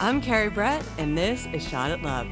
I'm Carrie Brett, and this is Shot at Love.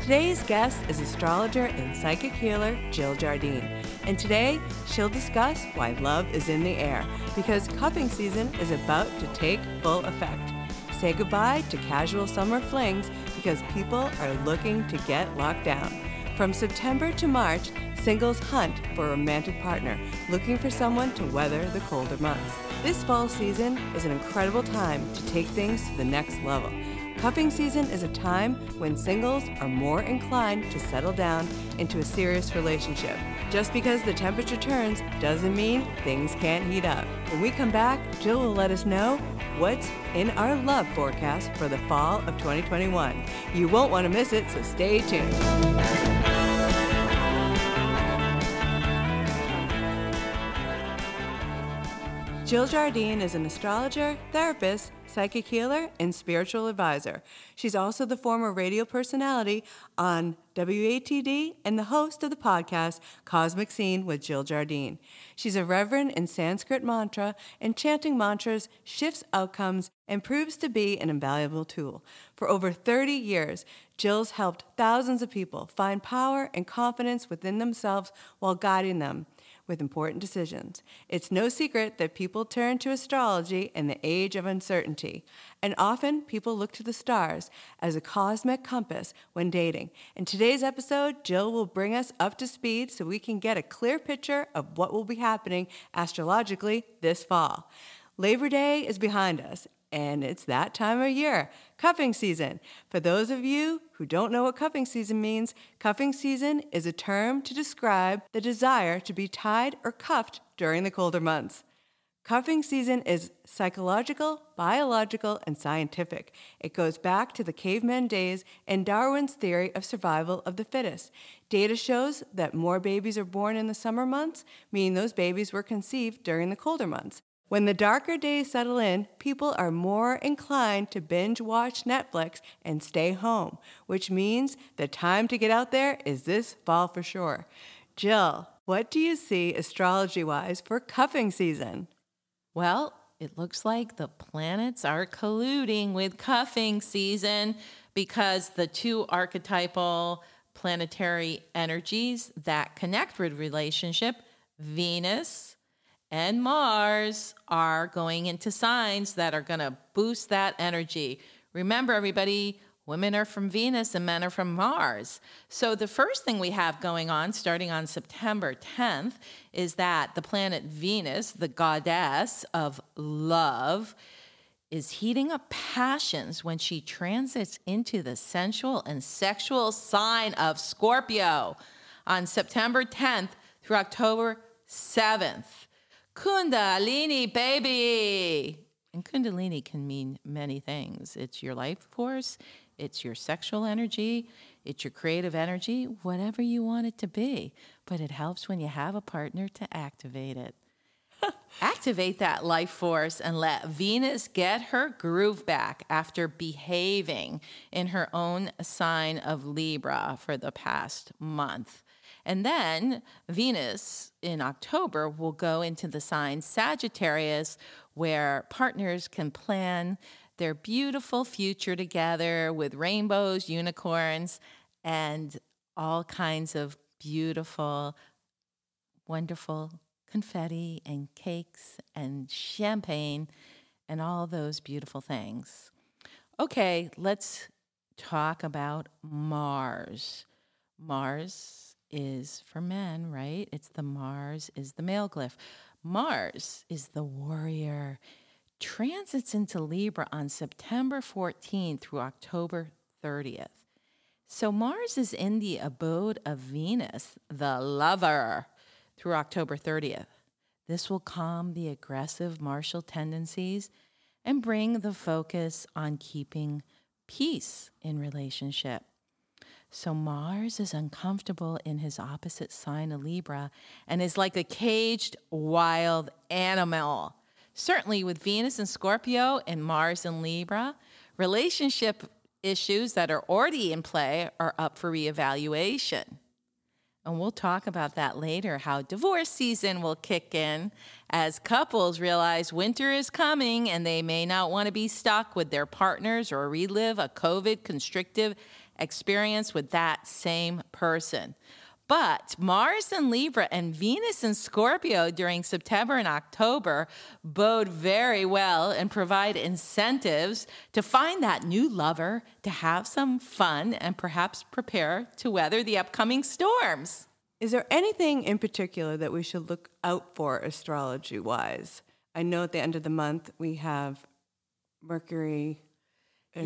Today's guest is astrologer and psychic healer Jill Jardine, and today she'll discuss why love is in the air because cuffing season is about to take full effect. Say goodbye to casual summer flings because people are looking to get locked down. From September to March, singles hunt for a romantic partner, looking for someone to weather the colder months. This fall season is an incredible time to take things to the next level. Cuffing season is a time when singles are more inclined to settle down into a serious relationship. Just because the temperature turns doesn't mean things can't heat up. When we come back, Jill will let us know what's in our love forecast for the fall of 2021. You won't want to miss it, so stay tuned. Jill Jardine is an astrologer, therapist, psychic healer, and spiritual advisor. She's also the former radio personality on WATD and the host of the podcast Cosmic Scene with Jill Jardine. She's a reverend in Sanskrit mantra, and chanting mantras shifts outcomes and proves to be an invaluable tool. For over 30 years, Jill's helped thousands of people find power and confidence within themselves while guiding them with important decisions. It's no secret that people turn to astrology in the age of uncertainty, and often people look to the stars as a cosmic compass when dating. In today's episode, Jill will bring us up to speed so we can get a clear picture of what will be happening astrologically this fall. Labor Day is behind us, and it's that time of year, cuffing season. For those of you who don't know what cuffing season means, cuffing season is a term to describe the desire to be tied or cuffed during the colder months. Cuffing season is psychological, biological, and scientific. It goes back to the caveman days and Darwin's theory of survival of the fittest. Data shows that more babies are born in the summer months, meaning those babies were conceived during the colder months. When the darker days settle in, people are more inclined to binge watch Netflix and stay home, which means the time to get out there is this fall for sure. Jill, what do you see astrology wise for cuffing season? Well, it looks like the planets are colluding with cuffing season because the two archetypal planetary energies that connect with relationship, Venus and Mars are going into signs that are going to boost that energy. Remember, everybody, women are from Venus and men are from Mars. So, the first thing we have going on starting on September 10th is that the planet Venus, the goddess of love, is heating up passions when she transits into the sensual and sexual sign of Scorpio on September 10th through October 7th. Kundalini, baby. And Kundalini can mean many things. It's your life force, it's your sexual energy, it's your creative energy, whatever you want it to be. But it helps when you have a partner to activate it. activate that life force and let Venus get her groove back after behaving in her own sign of Libra for the past month. And then Venus in October will go into the sign Sagittarius, where partners can plan their beautiful future together with rainbows, unicorns, and all kinds of beautiful, wonderful confetti and cakes and champagne and all those beautiful things. Okay, let's talk about Mars. Mars is for men, right? It's the Mars is the male glyph. Mars is the warrior. Transits into Libra on September 14th through October 30th. So Mars is in the abode of Venus, the lover, through October 30th. This will calm the aggressive martial tendencies and bring the focus on keeping peace in relationship. So Mars is uncomfortable in his opposite sign of Libra and is like a caged wild animal. Certainly with Venus and Scorpio and Mars and Libra, relationship issues that are already in play are up for reevaluation. And we'll talk about that later how divorce season will kick in as couples realize winter is coming and they may not want to be stuck with their partners or relive a COVID constrictive experience with that same person. But Mars and Libra and Venus and Scorpio during September and October bode very well and provide incentives to find that new lover, to have some fun, and perhaps prepare to weather the upcoming storms. Is there anything in particular that we should look out for astrology wise? I know at the end of the month we have Mercury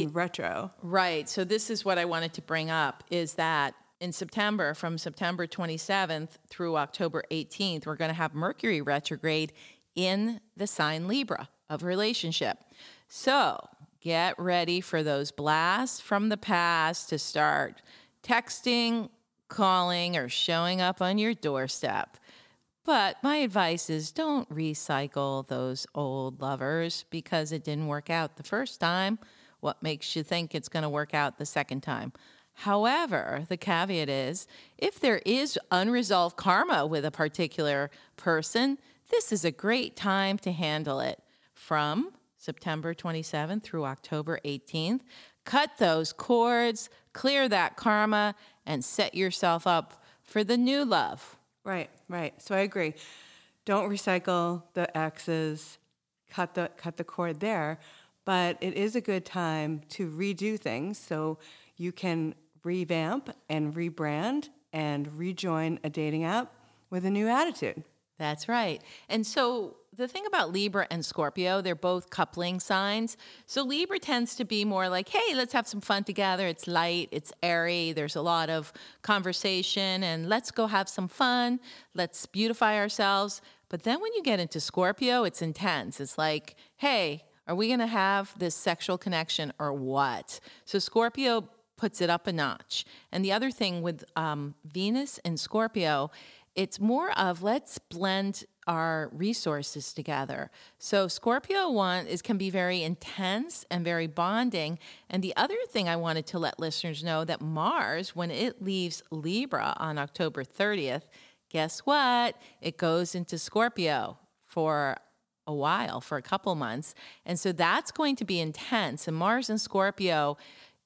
in retro. Right. So this is what I wanted to bring up is that in September, from September 27th through October 18th, we're going to have Mercury retrograde in the sign Libra of relationship. So get ready for those blasts from the past to start texting, calling, or showing up on your doorstep. But my advice is don't recycle those old lovers because it didn't work out the first time. What makes you think it's going to work out the second time? However, the caveat is if there is unresolved karma with a particular person, this is a great time to handle it. From September 27th through October 18th, cut those cords, clear that karma, and set yourself up for the new love. Right, right. So I agree. Don't recycle the exes, cut the cut the cord there, but it is a good time to redo things so you can revamp and rebrand and rejoin a dating app with a new attitude. That's right. And so the thing about Libra and Scorpio, they're both coupling signs. So Libra tends to be more like, hey, let's have some fun together. It's light, it's airy, there's a lot of conversation, and let's go have some fun. Let's beautify ourselves. But then when you get into Scorpio, it's intense. It's like, hey, are we going to have this sexual connection or what? So Scorpio puts it up a notch. And the other thing with um, Venus and Scorpio, it's more of let's blend our resources together. So Scorpio one is can be very intense and very bonding. And the other thing I wanted to let listeners know that Mars, when it leaves Libra on October 30th, guess what? It goes into Scorpio for a while, for a couple months. And so that's going to be intense. And Mars and Scorpio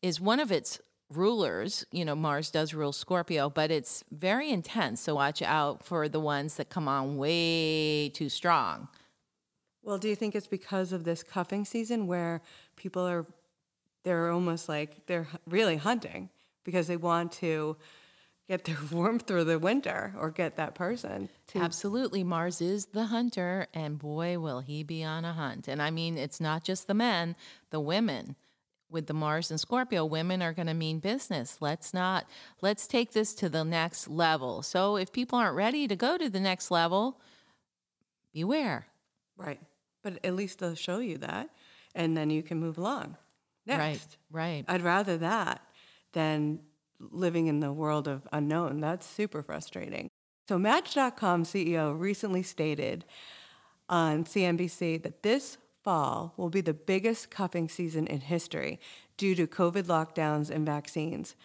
is one of its rulers, you know, Mars does rule Scorpio, but it's very intense. So watch out for the ones that come on way too strong. Well, do you think it's because of this cuffing season where people are they're almost like they're really hunting because they want to get their warmth through the winter or get that person to Absolutely. Mars is the hunter and boy will he be on a hunt. And I mean it's not just the men, the women with the Mars and Scorpio, women are going to mean business. Let's not, let's take this to the next level. So if people aren't ready to go to the next level, beware. Right. But at least they'll show you that and then you can move along. Next. Right. Right. I'd rather that than living in the world of unknown. That's super frustrating. So Match.com CEO recently stated on CNBC that this fall will be the biggest cuffing season in history due to COVID lockdowns and vaccines.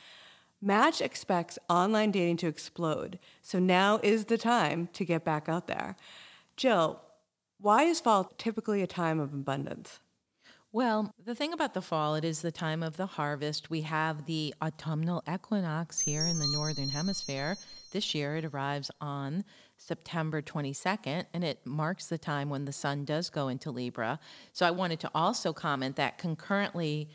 Match expects online dating to explode, so now is the time to get back out there. Jill, why is fall typically a time of abundance? Well, the thing about the fall, it is the time of the harvest. We have the autumnal equinox here in the northern hemisphere. This year it arrives on September 22nd, and it marks the time when the sun does go into Libra. So I wanted to also comment that concurrently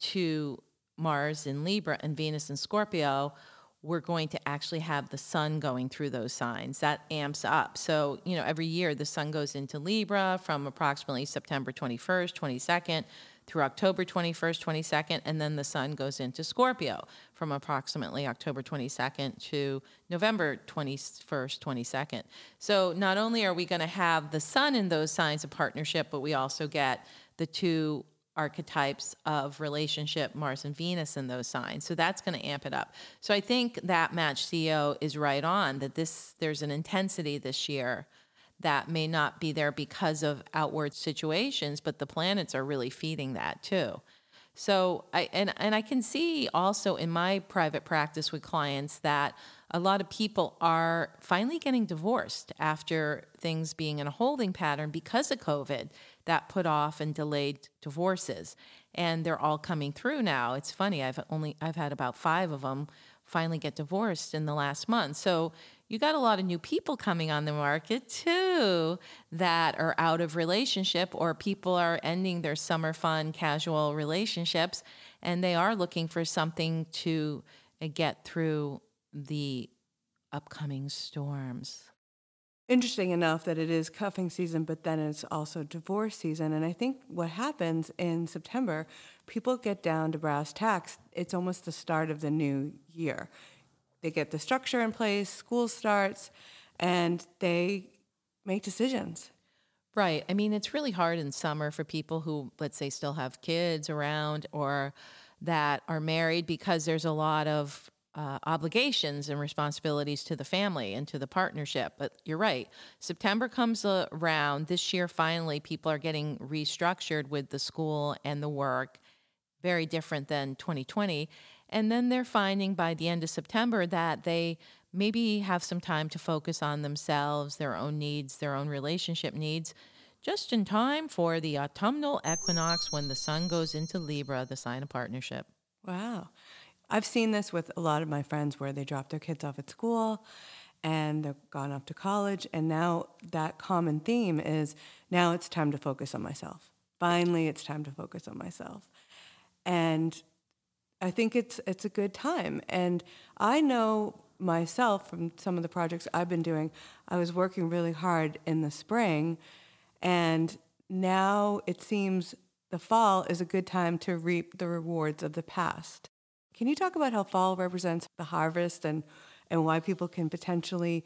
to Mars in Libra and Venus in Scorpio, we're going to actually have the sun going through those signs. That amps up. So, you know, every year the sun goes into Libra from approximately September 21st, 22nd through October 21st, 22nd, and then the sun goes into Scorpio from approximately October 22nd to November 21st, 22nd. So, not only are we going to have the sun in those signs of partnership, but we also get the two archetypes of relationship, Mars and Venus in those signs. So that's going to amp it up. So I think that Match CEO is right on that this there's an intensity this year that may not be there because of outward situations, but the planets are really feeding that too. So I and and I can see also in my private practice with clients that a lot of people are finally getting divorced after things being in a holding pattern because of COVID that put off and delayed divorces. And they're all coming through now. It's funny, I've only I've had about 5 of them finally get divorced in the last month. So you got a lot of new people coming on the market too that are out of relationship or people are ending their summer fun casual relationships and they are looking for something to uh, get through the upcoming storms. Interesting enough that it is cuffing season, but then it's also divorce season. And I think what happens in September, people get down to brass tacks. It's almost the start of the new year. They get the structure in place, school starts, and they make decisions. Right. I mean, it's really hard in summer for people who, let's say, still have kids around or that are married because there's a lot of uh, obligations and responsibilities to the family and to the partnership. But you're right. September comes around. This year, finally, people are getting restructured with the school and the work, very different than 2020. And then they're finding by the end of September that they maybe have some time to focus on themselves, their own needs, their own relationship needs, just in time for the autumnal equinox when the sun goes into Libra, the sign of partnership. Wow. I've seen this with a lot of my friends where they drop their kids off at school and they've gone off to college. And now that common theme is now it's time to focus on myself. Finally, it's time to focus on myself. And I think it's it's a good time. And I know myself from some of the projects I've been doing, I was working really hard in the spring and now it seems the fall is a good time to reap the rewards of the past. Can you talk about how fall represents the harvest and, and why people can potentially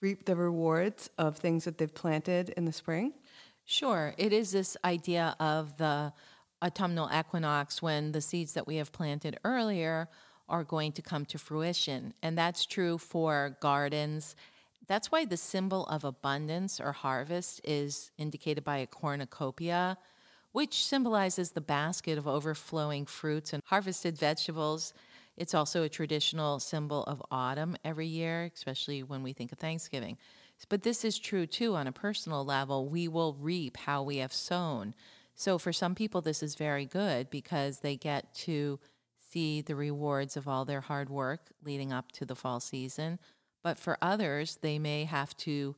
reap the rewards of things that they've planted in the spring? Sure. It is this idea of the autumnal equinox when the seeds that we have planted earlier are going to come to fruition. And that's true for gardens. That's why the symbol of abundance or harvest is indicated by a cornucopia which symbolizes the basket of overflowing fruits and harvested vegetables. It's also a traditional symbol of autumn every year, especially when we think of Thanksgiving. But this is true too on a personal level. We will reap how we have sown. So for some people, this is very good because they get to see the rewards of all their hard work leading up to the fall season. But for others, they may have to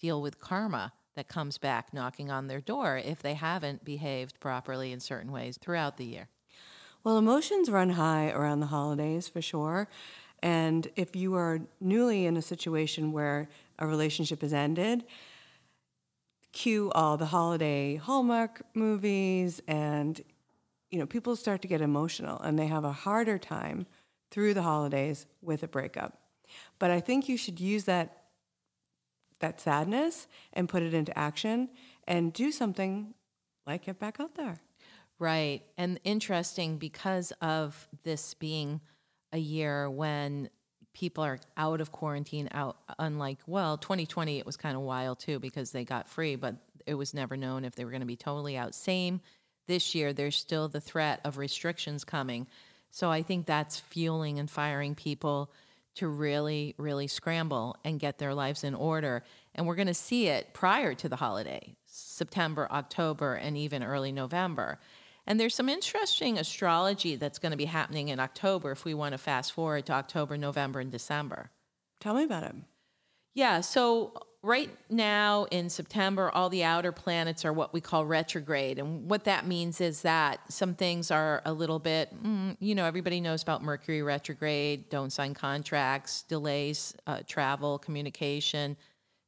deal with karma that comes back knocking on their door if they haven't behaved properly in certain ways throughout the year. Well, emotions run high around the holidays for sure. And if you are newly in a situation where a relationship has ended, cue all the holiday Hallmark movies and you know, people start to get emotional and they have a harder time through the holidays with a breakup. But I think you should use that that sadness and put it into action and do something like get back out there. Right. And interesting because of this being a year when people are out of quarantine out unlike well 2020 it was kind of wild too because they got free but it was never known if they were going to be totally out same this year there's still the threat of restrictions coming so i think that's fueling and firing people to really, really scramble and get their lives in order. And we're going to see it prior to the holiday, September, October, and even early November. And there's some interesting astrology that's going to be happening in October if we want to fast forward to October, November, and December. Tell me about it. Yeah, so right now in September, all the outer planets are what we call retrograde. And what that means is that some things are a little bit, mm, you know, everybody knows about Mercury retrograde, don't sign contracts, delays uh, travel, communication,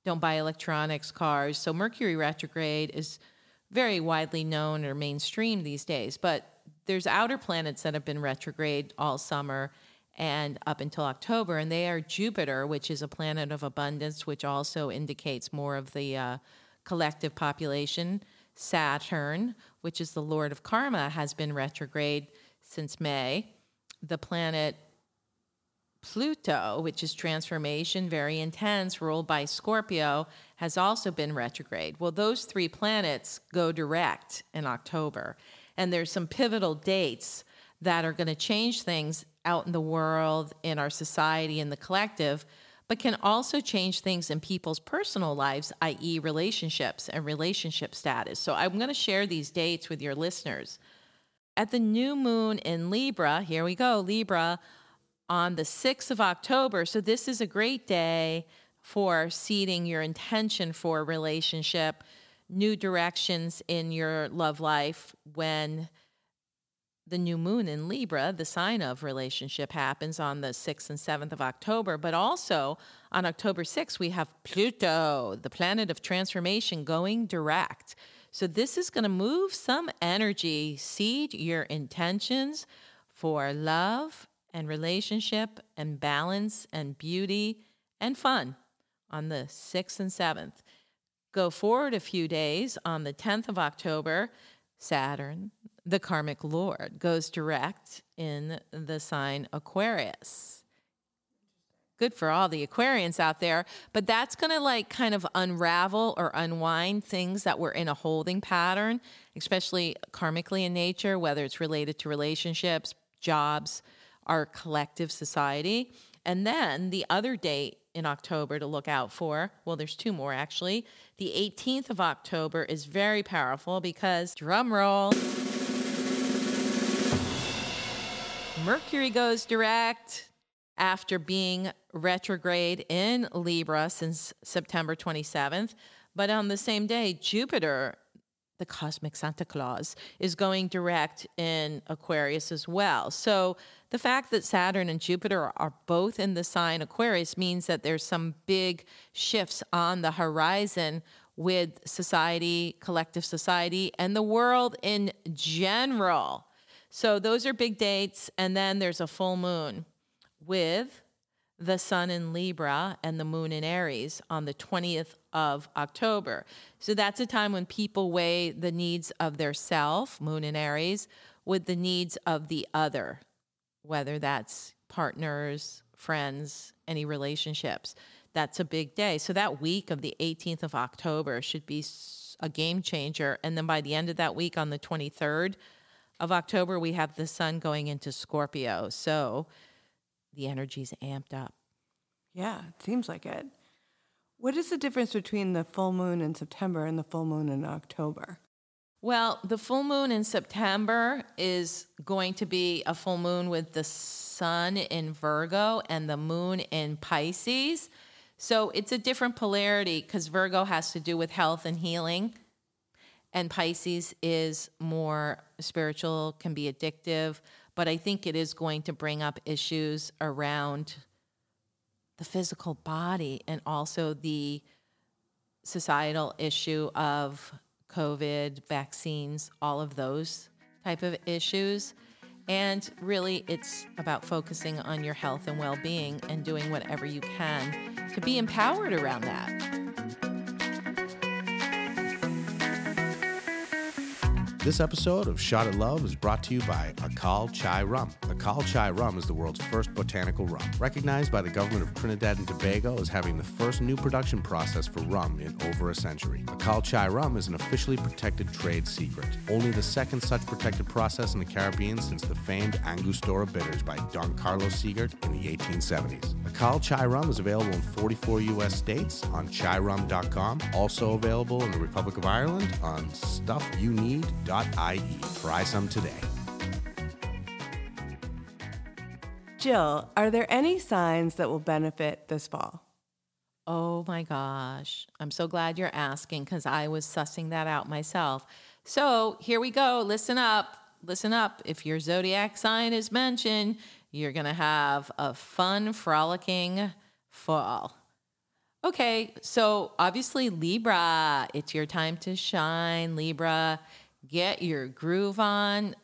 don't buy electronics, cars. So Mercury retrograde is very widely known or mainstream these days. But there's outer planets that have been retrograde all summer and up until October. And they are Jupiter, which is a planet of abundance, which also indicates more of the uh, collective population. Saturn, which is the lord of karma, has been retrograde since May. The planet Pluto, which is transformation, very intense, ruled by Scorpio, has also been retrograde. Well, those three planets go direct in October. And there's some pivotal dates that are going to change things out in the world, in our society, in the collective, but can also change things in people's personal lives, i.e., relationships and relationship status. So I'm going to share these dates with your listeners. At the new moon in Libra, here we go, Libra, on the 6th of October. So this is a great day for seeding your intention for a relationship, new directions in your love life when the new moon in Libra, the sign of relationship, happens on the 6th and 7th of October. But also on October 6th, we have Pluto, the planet of transformation, going direct. So this is going to move some energy, seed your intentions for love and relationship and balance and beauty and fun on the 6th and 7th. Go forward a few days on the 10th of October, Saturn, the karmic lord, goes direct in the sign Aquarius. Good for all the Aquarians out there, but that's going to like kind of unravel or unwind things that were in a holding pattern, especially karmically in nature, whether it's related to relationships, jobs, our collective society. And then the other date in October to look out for. Well, there's two more actually. The 18th of October is very powerful because, drum roll, Mercury goes direct after being retrograde in Libra since September 27th. But on the same day, Jupiter, the cosmic Santa Claus, is going direct in Aquarius as well. So the fact that Saturn and Jupiter are both in the sign Aquarius means that there's some big shifts on the horizon with society, collective society, and the world in general. So those are big dates. And then there's a full moon with the sun in Libra and the moon in Aries on the 20th of October. So that's a time when people weigh the needs of their self, moon in Aries, with the needs of the other, whether that's partners, friends, any relationships. That's a big day. So that week of the 18th of October should be a game changer. And then by the end of that week on the 23rd of October, we have the sun going into Scorpio. So the energy's amped up. Yeah, it seems like it. What is the difference between the full moon in September and the full moon in October? Well, the full moon in September is going to be a full moon with the sun in Virgo and the moon in Pisces. So it's a different polarity because Virgo has to do with health and healing, and Pisces is more spiritual, can be addictive, but I think it is going to bring up issues around the physical body and also the societal issue of COVID, vaccines, all of those type of issues. And really, it's about focusing on your health and well being and doing whatever you can to be empowered around that. This episode of Shot at Love is brought to you by Akal Chai Rum. Akal Chai Rum is the world's first botanical rum, recognized by the government of Trinidad and Tobago as having the first new production process for rum in over a century. Akal Chai Rum is an officially protected trade secret, only the second such protected process in the Caribbean since the famed Angostura bitters by Don Carlos Siegert in the 1870s. Akal Chai Rum is available in 44 U.S. states on chairum.com, also available in the Republic of Ireland on stuffyouneed.com Jill.ie. Try some today. Jill, are there any signs that will benefit this fall? Oh my gosh. I'm so glad you're asking because I was sussing that out myself. So here we go. Listen up. Listen up. If your zodiac sign is mentioned, you're going to have a fun, frolicking fall. Okay, so obviously, Libra, it's your time to shine, Libra get your groove on,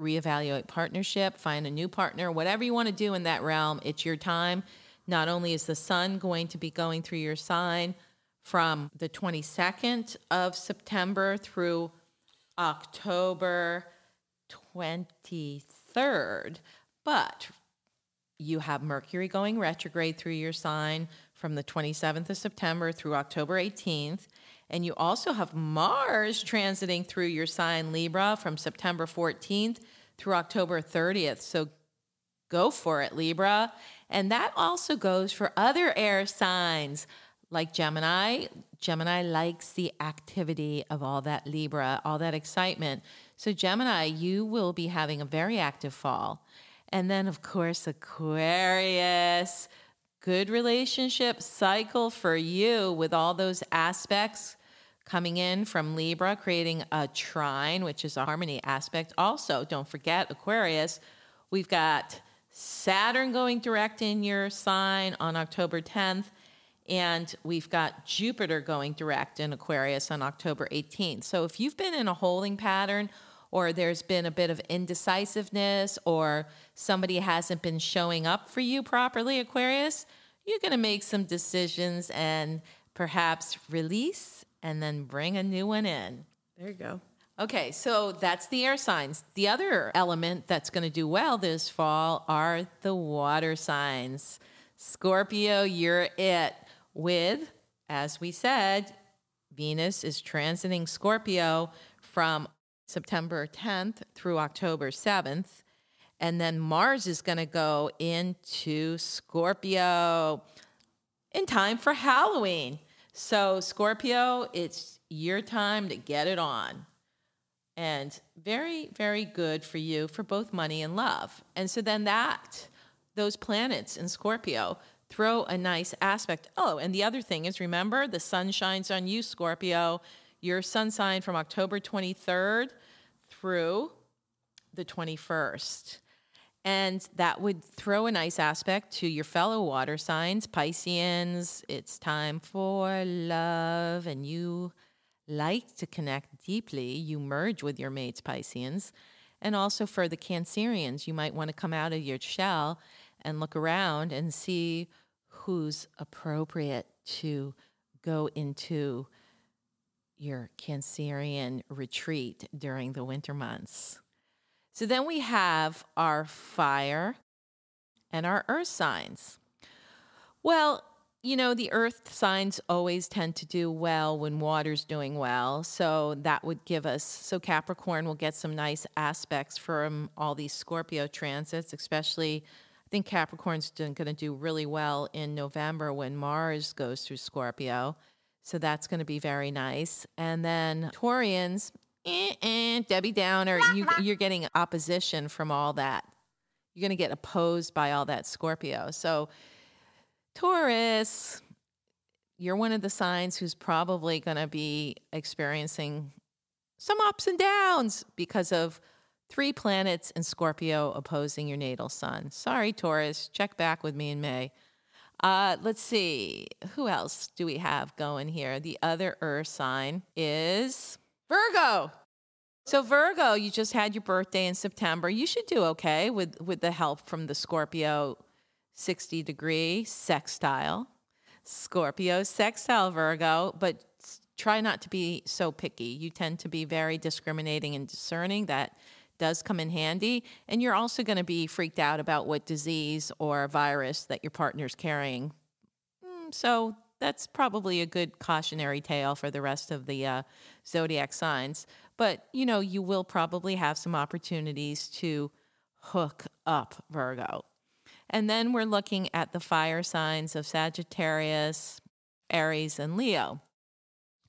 reevaluate partnership, find a new partner, whatever you want to do in that realm, it's your time. Not only is the sun going to be going through your sign from the 22nd of September through October 23rd, but you have Mercury going retrograde through your sign from the 27th of September through October 18th And you also have Mars transiting through your sign Libra from September 14th through October 30th. So go for it, Libra. And that also goes for other air signs like Gemini. Gemini likes the activity of all that Libra, all that excitement. So, Gemini, you will be having a very active fall. And then, of course, Aquarius, good relationship cycle for you with all those aspects coming in from Libra, creating a trine, which is a harmony aspect. Also, don't forget Aquarius, we've got Saturn going direct in your sign on October 10th, and we've got Jupiter going direct in Aquarius on October 18th. So if you've been in a holding pattern, or there's been a bit of indecisiveness, or somebody hasn't been showing up for you properly, Aquarius, you're going to make some decisions and perhaps release and then bring a new one in. There you go. Okay, so that's the air signs. The other element that's going to do well this fall are the water signs. Scorpio, you're it. With, as we said, Venus is transiting Scorpio from September 10th through October 7th. And then Mars is going to go into Scorpio in time for Halloween. So, Scorpio, it's your time to get it on. And very very good for you for both money and love. And so then that those planets in scorpio throw a nice aspect. Oh and the other thing is remember the sun shines on you scorpio. Your sun sign from october 23rd through the 21st and that would throw a nice aspect to your fellow water signs pisceans it's time for love and you like to connect deeply, you merge with your mates, Pisceans. And also for the Cancerians, you might want to come out of your shell and look around and see who's appropriate to go into your Cancerian retreat during the winter months. So then we have our fire and our earth signs. Well, you know, the earth signs always tend to do well when water's doing well. So that would give us, so Capricorn will get some nice aspects from all these Scorpio transits, especially. I think Capricorn's going to do really well in November when Mars goes through Scorpio. So that's going to be very nice. And then Taurians, eh, eh, Debbie Downer, you, you're getting opposition from all that. You're going to get opposed by all that Scorpio. So Taurus, you're one of the signs who's probably going to be experiencing some ups and downs because of three planets in Scorpio opposing your natal sun. Sorry, Taurus. Check back with me in May. Uh, let's see. Who else do we have going here? The other Earth sign is Virgo. So Virgo, you just had your birthday in September. You should do okay with with the help from the Scorpio 60 degree sextile, Scorpio, sextile Virgo, but try not to be so picky. You tend to be very discriminating and discerning. That does come in handy. And you're also going to be freaked out about what disease or virus that your partner's carrying. Mm, so that's probably a good cautionary tale for the rest of the uh, zodiac signs. But, you know, you will probably have some opportunities to hook up Virgo. And then we're looking at the fire signs of Sagittarius, Aries, and Leo.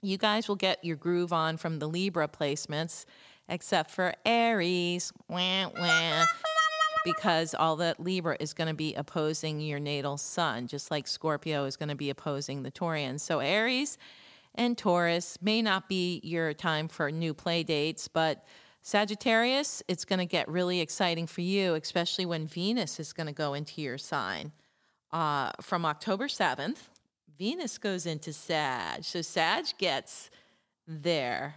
You guys will get your groove on from the Libra placements, except for Aries, wah, wah, because all that Libra is going to be opposing your natal sun, just like Scorpio is going to be opposing the Taurians. So Aries and Taurus may not be your time for new play dates, but Sagittarius, it's going to get really exciting for you, especially when Venus is going to go into your sign. Uh, from October 7th, Venus goes into Sag. So Sag gets their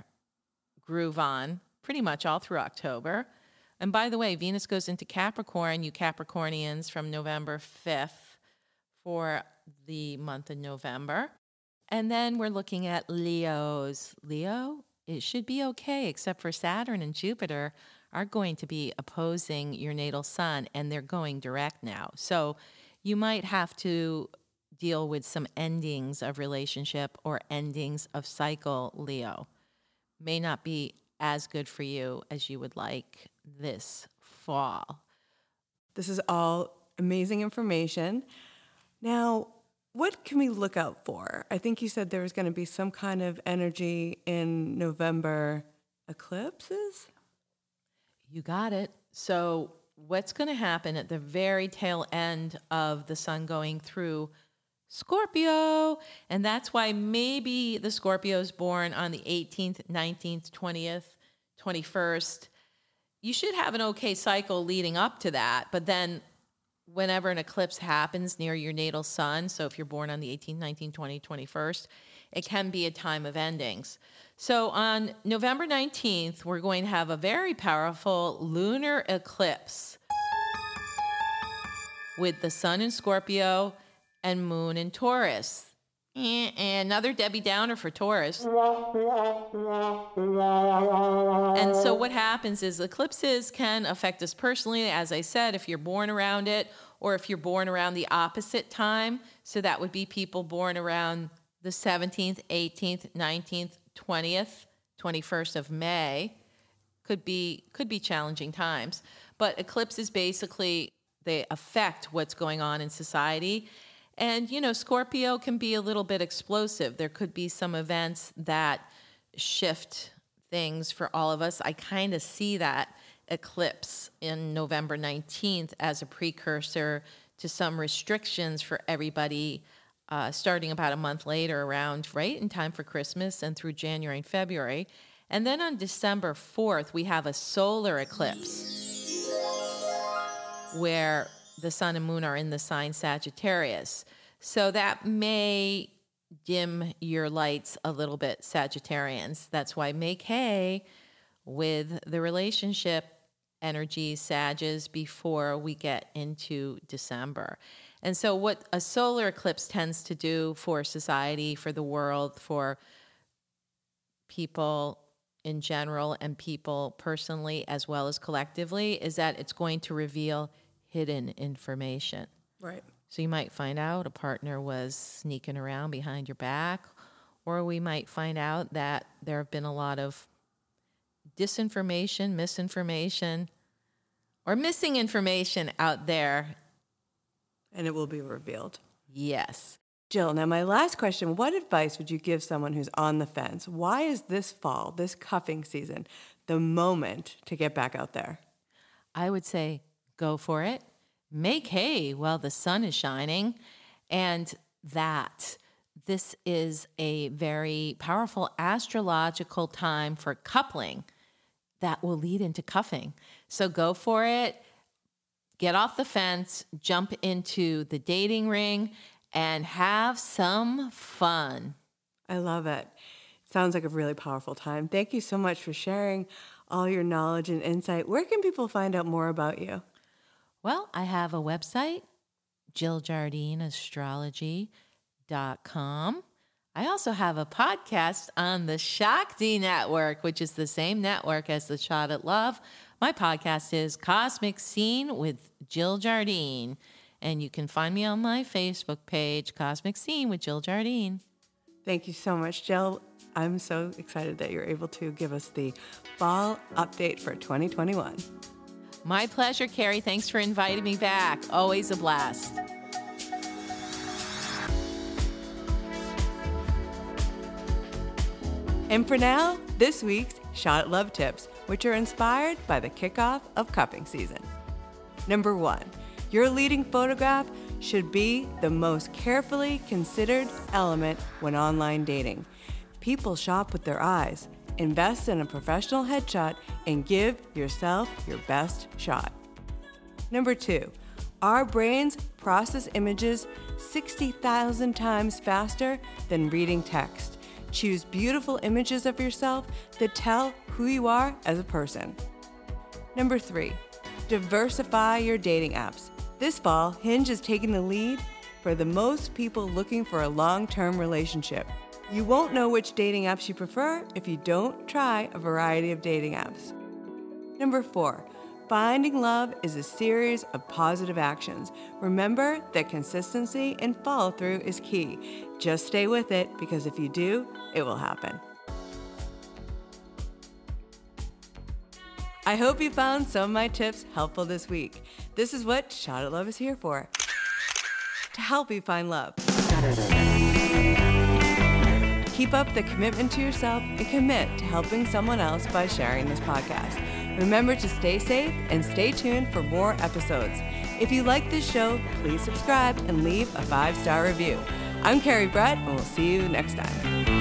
groove on pretty much all through October. And by the way, Venus goes into Capricorn, you Capricornians, from November 5th for the month of November. And then we're looking at Leos. Leo, it should be okay, except for Saturn and Jupiter are going to be opposing your natal sun and they're going direct now. So you might have to deal with some endings of relationship or endings of cycle, Leo. May not be as good for you as you would like this fall. This is all amazing information. Now, what can we look out for? I think you said there was going to be some kind of energy in November eclipses. You got it. So, what's going to happen at the very tail end of the sun going through Scorpio? And that's why maybe the Scorpio is born on the 18th, 19th, 20th, 21st. You should have an okay cycle leading up to that, but then whenever an eclipse happens near your natal sun, so if you're born on the 18th, 19th, 20th, 21st, it can be a time of endings. So on November 19th, we're going to have a very powerful lunar eclipse with the sun in Scorpio and moon in Taurus. Eh, eh, another Debbie Downer for Taurus. And so, what happens is eclipses can affect us personally, as I said, if you're born around it or if you're born around the opposite time. So, that would be people born around the 17th, 18th, 19th, 20th, 21st of May. Could be, could be challenging times. But eclipses basically they affect what's going on in society and, you know, Scorpio can be a little bit explosive. There could be some events that shift things for all of us. I kind of see that eclipse in November 19th as a precursor to some restrictions for everybody uh, starting about a month later, around right in time for Christmas and through January and February. And then on December 4th, we have a solar eclipse where the sun and moon are in the sign Sagittarius. So that may dim your lights a little bit, Sagittarians. That's why make hay with the relationship energy, Sages, before we get into December. And so, what a solar eclipse tends to do for society, for the world, for people in general, and people personally as well as collectively, is that it's going to reveal hidden information. Right. So you might find out a partner was sneaking around behind your back, or we might find out that there have been a lot of disinformation, misinformation, or missing information out there. And it will be revealed. Yes. Jill, now my last question What advice would you give someone who's on the fence? Why is this fall, this cuffing season, the moment to get back out there? I would say go for it. Make hay while the sun is shining. And that this is a very powerful astrological time for coupling that will lead into cuffing. So go for it. Get off the fence, jump into the dating ring, and have some fun. I love it. Sounds like a really powerful time. Thank you so much for sharing all your knowledge and insight. Where can people find out more about you? Well, I have a website, jilljardineastrology.com. I also have a podcast on the Shakti Network, which is the same network as the Shot at Love. My podcast is Cosmic Scene with Jill Jardine. And you can find me on my Facebook page, Cosmic Scene with Jill Jardine. Thank you so much, Jill. I'm so excited that you're able to give us the fall update for 2021. My pleasure, Carrie. Thanks for inviting me back. Always a blast. And for now, this week's Shot at Love tips, which are inspired by the kickoff of cuffing season. Number one, your leading photograph should be the most carefully considered element when online dating. People shop with their eyes, invest in a professional headshot, and give yourself your best shot. Number two, our brains process images 60,000 times faster than reading text. Choose beautiful images of yourself that tell who you are as a person. Number three, diversify your dating apps. This fall, Hinge is taking the lead for the most people looking for a long term relationship. You won't know which dating apps you prefer if you don't try a variety of dating apps. Number four, Finding love is a series of positive actions. Remember that consistency and follow through is key. Just stay with it because if you do, it will happen. I hope you found some of my tips helpful this week. This is what Shot at Love is here for to help you find love. Keep up the commitment to yourself and commit to helping someone else by sharing this podcast. Remember to stay safe and stay tuned for more episodes. If you like this show, please subscribe and leave a five star review. I'm Carrie Brett, and we'll see you next time.